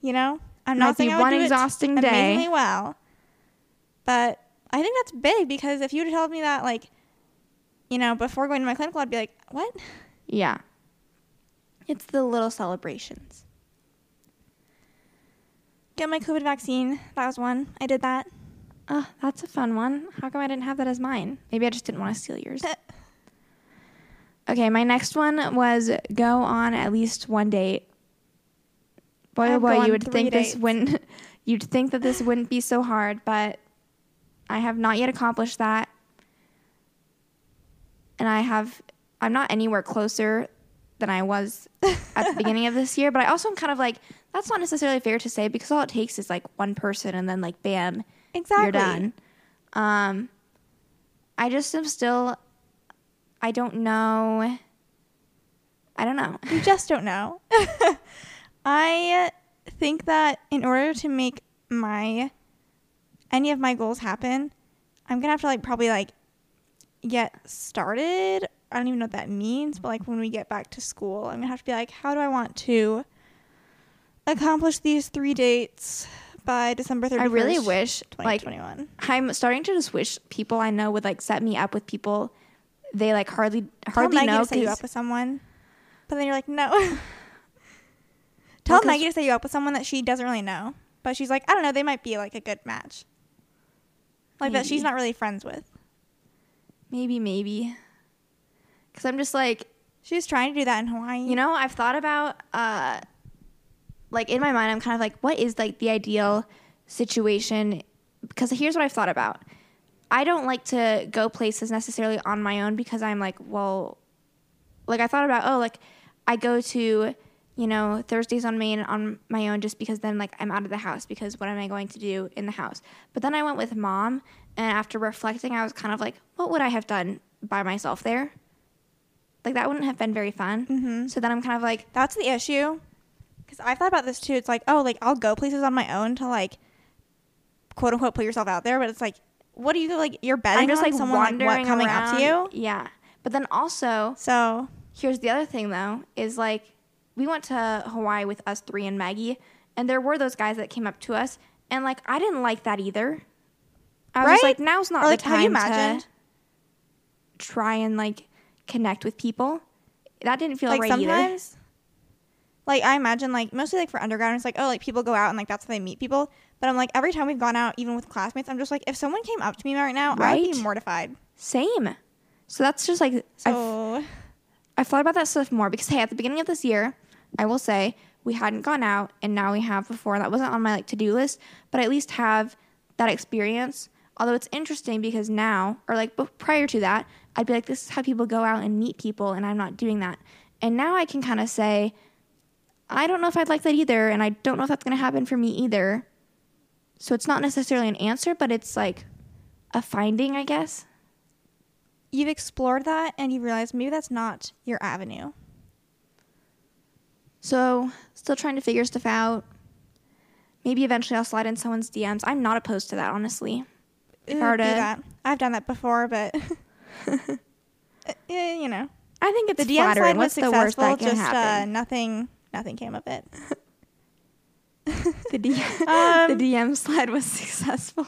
You know, I'm Might not saying I would one do exhausting it day. amazingly well, but I think that's big because if you would have told me that, like, you know, before going to my clinical, I'd be like, what? yeah it's the little celebrations Get my COVID vaccine. That was one. I did that. Oh, that's a fun one. How come I didn't have that as mine? Maybe I just didn't want to steal yours. Eh. Okay, my next one was go on at least one date. Boy, oh boy, you would think this dates. wouldn't. <laughs> You'd think that this wouldn't be so hard, but I have not yet accomplished that, and I have. I'm not anywhere closer than I was at the <laughs> beginning of this year. But I also am kind of like that's not necessarily fair to say because all it takes is like one person, and then like bam, Exactly. you're done. Um, I just am still. I don't know. I don't know. You just don't know. <laughs> I think that in order to make my any of my goals happen, I'm gonna have to like probably like get started. I don't even know what that means, but like when we get back to school, I'm gonna have to be like, how do I want to accomplish these three dates by December 31st? I really wish, like, 2021. I'm starting to just wish people I know would like set me up with people they like hardly hardly Tell hardly Maggie know. to set you up with someone, but then you're like, no. <laughs> Tell Maggie to set you up with someone that she doesn't really know, but she's like, I don't know, they might be like a good match. Like that she's not really friends with. maybe, maybe. Because I'm just like, She's trying to do that in Hawaii. you know, I've thought about, uh, like in my mind, I'm kind of like, what is like the ideal situation? Because here's what I've thought about. I don't like to go places necessarily on my own because I'm like, well, like I thought about, oh, like I go to, you know, Thursdays on Main on my own just because then like I'm out of the house because what am I going to do in the house? But then I went with mom and after reflecting, I was kind of like, what would I have done by myself there? Like that wouldn't have been very fun. Mm-hmm. So then I'm kind of like, That's the issue. Because I've thought about this too. It's like, oh, like I'll go places on my own to like, quote unquote, put yourself out there. But it's like, what do you like? You're betting I'm just on like someone like, what, coming up to you. Yeah. But then also, So here's the other thing though is like we went to hawaii with us three and maggie and there were those guys that came up to us and like i didn't like that either i was Right? like now's not Or, like, the have you time imagined? to try and like connect with people that didn't feel like right either sometimes, like I imagine like mostly like for undergrad, it's like oh like people go out and like that's how they meet people. But I'm like every time we've gone out, even with classmates, I'm just like if someone came up to me right now, I'd Right? be mortified. same so that's just like I've, So I've thought about that stuff more because hey at the beginning of this year i will say we hadn't gone out and now we have before that wasn't on my like to-do list but I at least have that experience although it's interesting because now or like bef- prior to that i'd be like this is how people go out and meet people and i'm not doing that and now i can kind of say i don't know if i'd like that either and i don't know if that's going to happen for me either so it's not necessarily an answer but it's like a finding i guess you've explored that and you've realized maybe that's not your avenue. So, still trying to figure stuff out. Maybe eventually I'll slide in someone's DMs. I'm not opposed to that, honestly. If Ooh, I were do to- that. I've done that before, but Uh, <laughs> you know, I think it's the DM flattering. slide was What's the worst successful. that can Just uh, nothing, nothing came of it. <laughs> the, D- Um, the DM slide was <laughs> successful.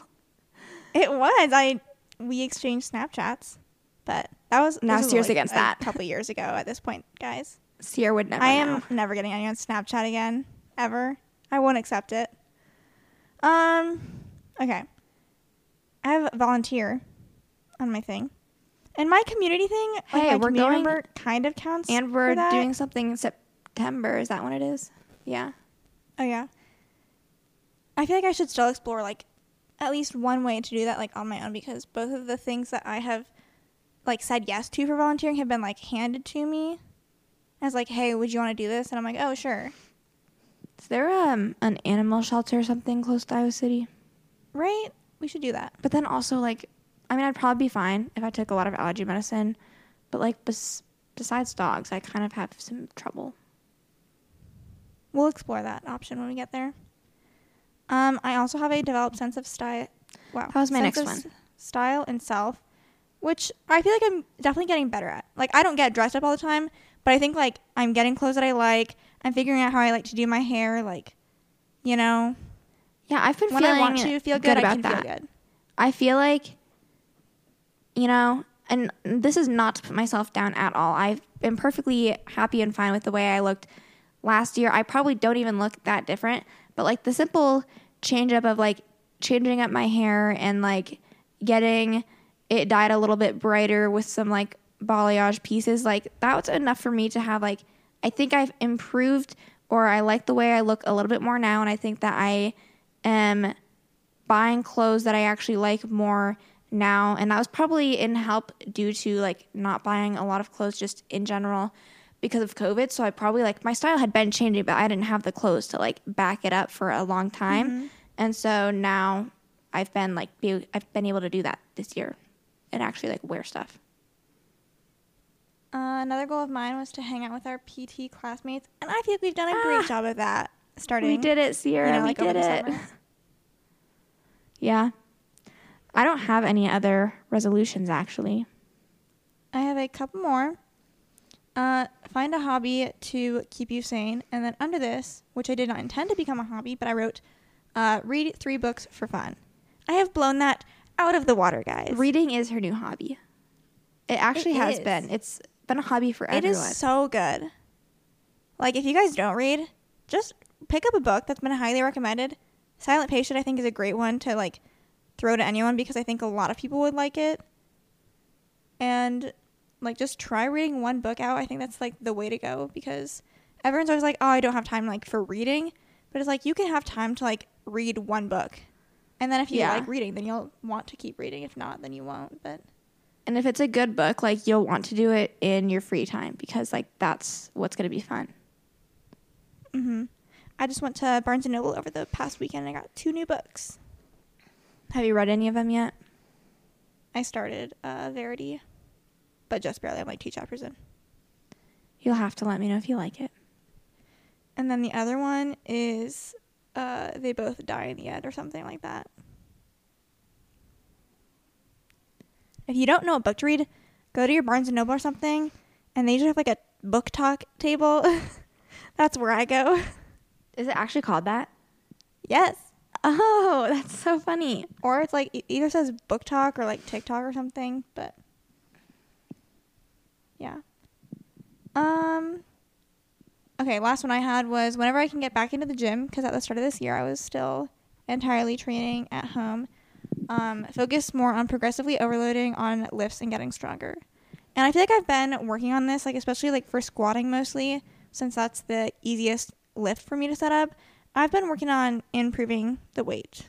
It was. I we exchanged Snapchats, but that was Now Ciera's like, against a that. couple years ago. At this point, guys, Ciera would never I am know. never getting any on Snapchat again ever. I won't accept it. Um. Okay. I have a volunteer on my thing, and my community thing. like, Hey, my we're going- member kind of counts. And we're doing something in September. Is that when it is? Yeah. Oh yeah. I feel like I should still explore like at least one way to do that like on my own because both of the things that I have like said yes to for volunteering have been like handed to me as like, hey, would you want to do this? And I'm like, oh sure. Is there um an animal shelter or something close to Iowa City? Right? We should do that. But then also like, I mean, I'd probably be fine if I took a lot of allergy medicine, but like bes- besides dogs, I kind of have some trouble. We'll explore that option when we get there. Um, I also have a developed sense of style. Wow, That was my next one. Style and self, which I feel like I'm definitely getting better at. Like I don't get dressed up all the time, but I think like I'm getting clothes that I like. I'm figuring out how I like to do my hair. Like, you know, Yeah, I've been when feeling I want to feel good, I about can that. feel good. I feel like, you know, and this is not to put myself down at all. I've been perfectly happy and fine with the way I looked last year. I probably don't even look that different, but like the simple change up of like changing up my hair and like getting it dyed a little bit brighter with some like balayage pieces, like that was enough for me to have like, I think I've improved or I like the way I look a little bit more now. And I think that I am buying clothes that I actually like more now. And that was probably in help due to like not buying a lot of clothes just in general because of COVID. So I probably like my style had been changing, but I didn't have the clothes to like back it up for a long time. And so now I've been like be, I've been able to do that this year and actually like wear stuff. Uh, another goal of mine was to hang out with our PT classmates, and I feel like we've done a great Ah. job of that. Starting, We did it, Ciera. you know, we like over did it. <laughs> Yeah. I don't have any other resolutions actually. I have a couple more. Uh, find a hobby to keep you sane, and then under this, which I did not intend to become a hobby, but I wrote, uh, read three books for fun. I have blown that out of the water, guys. Reading is her new hobby. It actually It has is. been. It's been a hobby for It everyone. is so good. Like if you guys don't read, just pick up a book that's been highly recommended. Silent Patient I think is a great one to like throw to anyone because I think a lot of people would like it. And like just try reading one book out. I think that's like the way to go because everyone's always like, "Oh, I don't have time like for reading." But it's like you can have time to like read one book. And then if you Yeah. like reading, then you'll want to keep reading. If not, then you won't. But And if it's a good book, like you'll want to do it in your free time because like that's what's going to be fun. hmm I just went to Barnes and Noble over the past weekend. and I got two new books. Have you read any of them yet? I started uh, Verity, but just barely. I'm like two chapters in. You'll have to let me know if you like it. And then the other one is uh, They Both Die in the End or something like that. If you don't know a book to read, go to your Barnes and Noble or something, and they just have like a book talk table. <laughs> That's where I go. Is it actually called that? Yes. Oh, <laughs> that's so funny. Or it's like it either says book talk or like TikTok or something, but yeah. Um Okay, last one I had was whenever I can get back into the gym because at the start of this year I was still entirely training at home. Um, focus more on progressively overloading on lifts and getting stronger. And I feel like I've been working on this, like especially like for squatting mostly, since that's the easiest lift for me to set up. I've been working on improving the weight.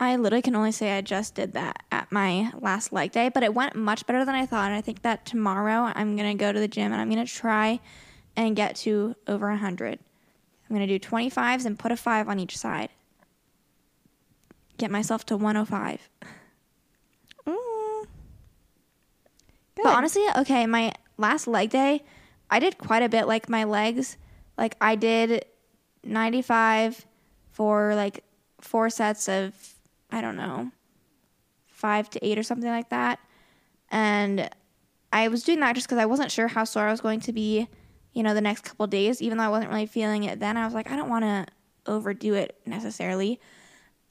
I literally can only say I just did that at my last leg day, but it went much better than I thought. And I think that tomorrow I'm going to go to the gym and I'm going to try and get to over 100. I'm going to do 25s and put a 5 on each side. Get myself to 105. Mm. But honestly, okay, my last leg day, I did quite a bit. Like my legs, like I did 95 for like four sets of, I don't know, five to eight or something like that. And I was doing that just because I wasn't sure how sore I was going to be, you know, the next couple of days. Even though I wasn't really feeling it then, I was like, I don't want to overdo it necessarily.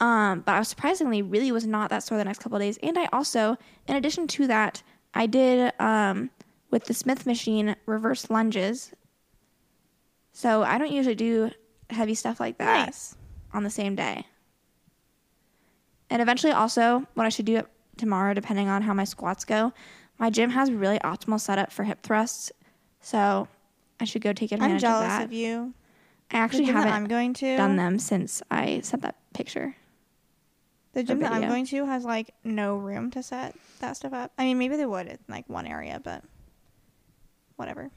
Um, but I was surprisingly really was not that sore the next couple of days. And I also, in addition to that, I did um, with the Smith machine reverse lunges. So I don't usually do heavy stuff like that nice. on the same day. And eventually, also, what I should do tomorrow, depending on how my squats go, my gym has really optimal setup for hip thrusts. So I should go take advantage of that. I'm jealous of you. I actually the gym that haven't I'm going to done them since I sent that picture. The gym that I'm going to has like no room to set that stuff up. I mean, maybe they would in like one area, but whatever.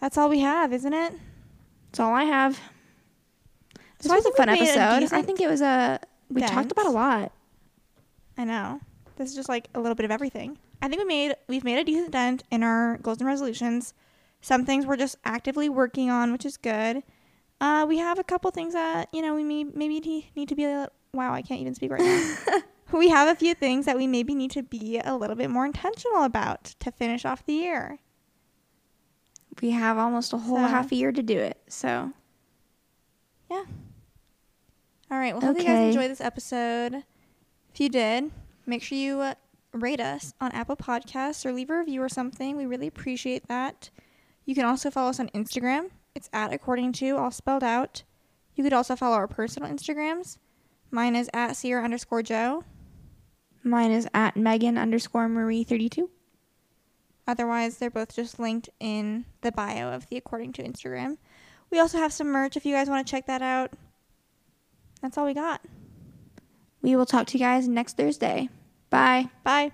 That's all we have, isn't it? That's all I have. This So I was a fun made a episode. I think it was a. We talked about a lot. I know. This is just like a little bit of everything. I think we made we've made a decent dent in our goals and resolutions. Some things we're just actively working on, which is good. Uh, we have a couple things that you know we may, maybe need to be. A, wow, I can't even speak right now. <laughs> we have a few things that we maybe need to be a little bit more intentional about to finish off the year. We have almost a whole So- half a year to do it. So Yeah. All right. Well, hope you guys enjoyed this episode. If you did, make sure you uh, rate us on Apple Podcasts or leave a review or something. We really appreciate that. You can also follow us on Instagram. It's at According Two all spelled out. You could also follow our personal Instagrams. Mine is at Ciera underscore Jo. mine is at Megan underscore Marie thirty two. Otherwise, they're both just linked in the bio of the According Two Instagram. We also have some merch if you guys want to check that out. That's all we got. We will talk to you guys next Thursday. Bye. Bye.